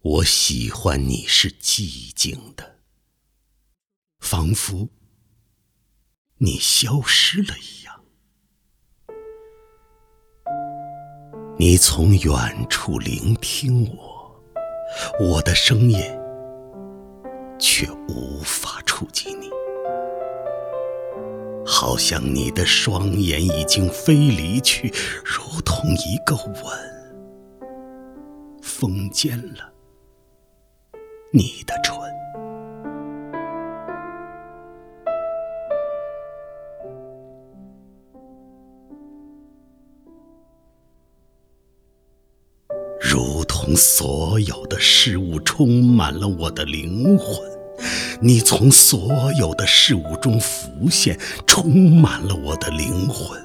我喜欢你是寂静的，仿佛你消失了一样。你从远处聆听我，我的声音却无法触及你，好像你的双眼已经飞离去，如同一个吻封缄了。你的唇，如同所有的事物充满了我的灵魂，你从所有的事物中浮现，充满了我的灵魂。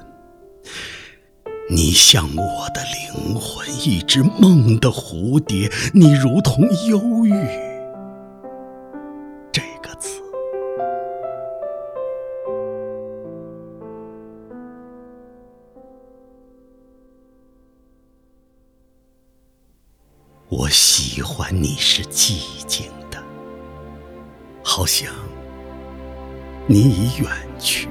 你像我的灵魂，一只梦的蝴蝶，你如同忧郁。我喜欢你是寂静的，好像你已远去。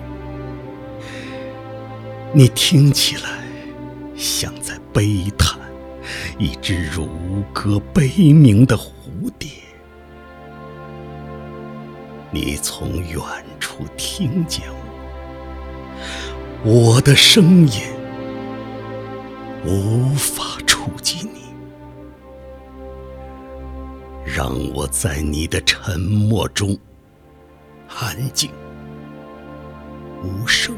你听起来像在悲叹一只如歌悲鸣的蝴蝶。你从远处听见我，我的声音无法让我在你的沉默中安静无声，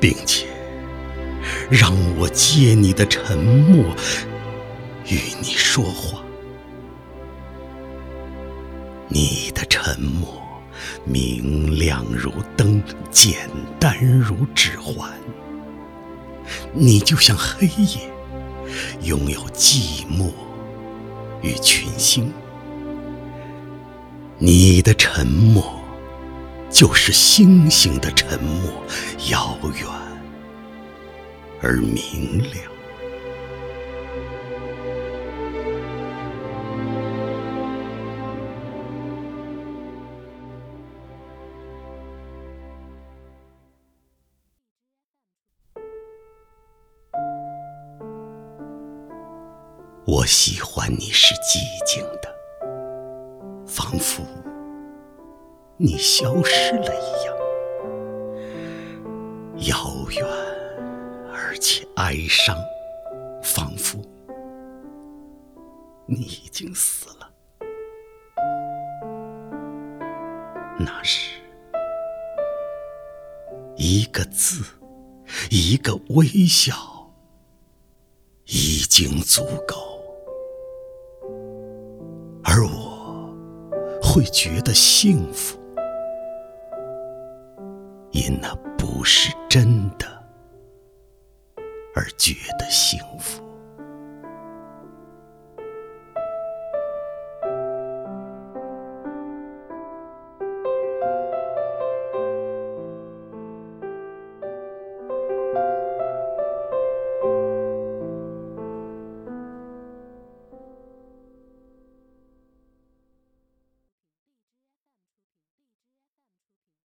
并且让我借你的沉默与你说话。你的沉默明亮如灯，简单如指环。你就像黑夜，拥有寂寞。与群星，你的沉默就是星星的沉默，遥远而明亮。我喜欢你是寂静的，仿佛你消失了一样，遥远而且哀伤，仿佛你已经死了。那时，一个字，一个微笑，已经足够。会觉得幸福，因那不是真的，而觉得幸福。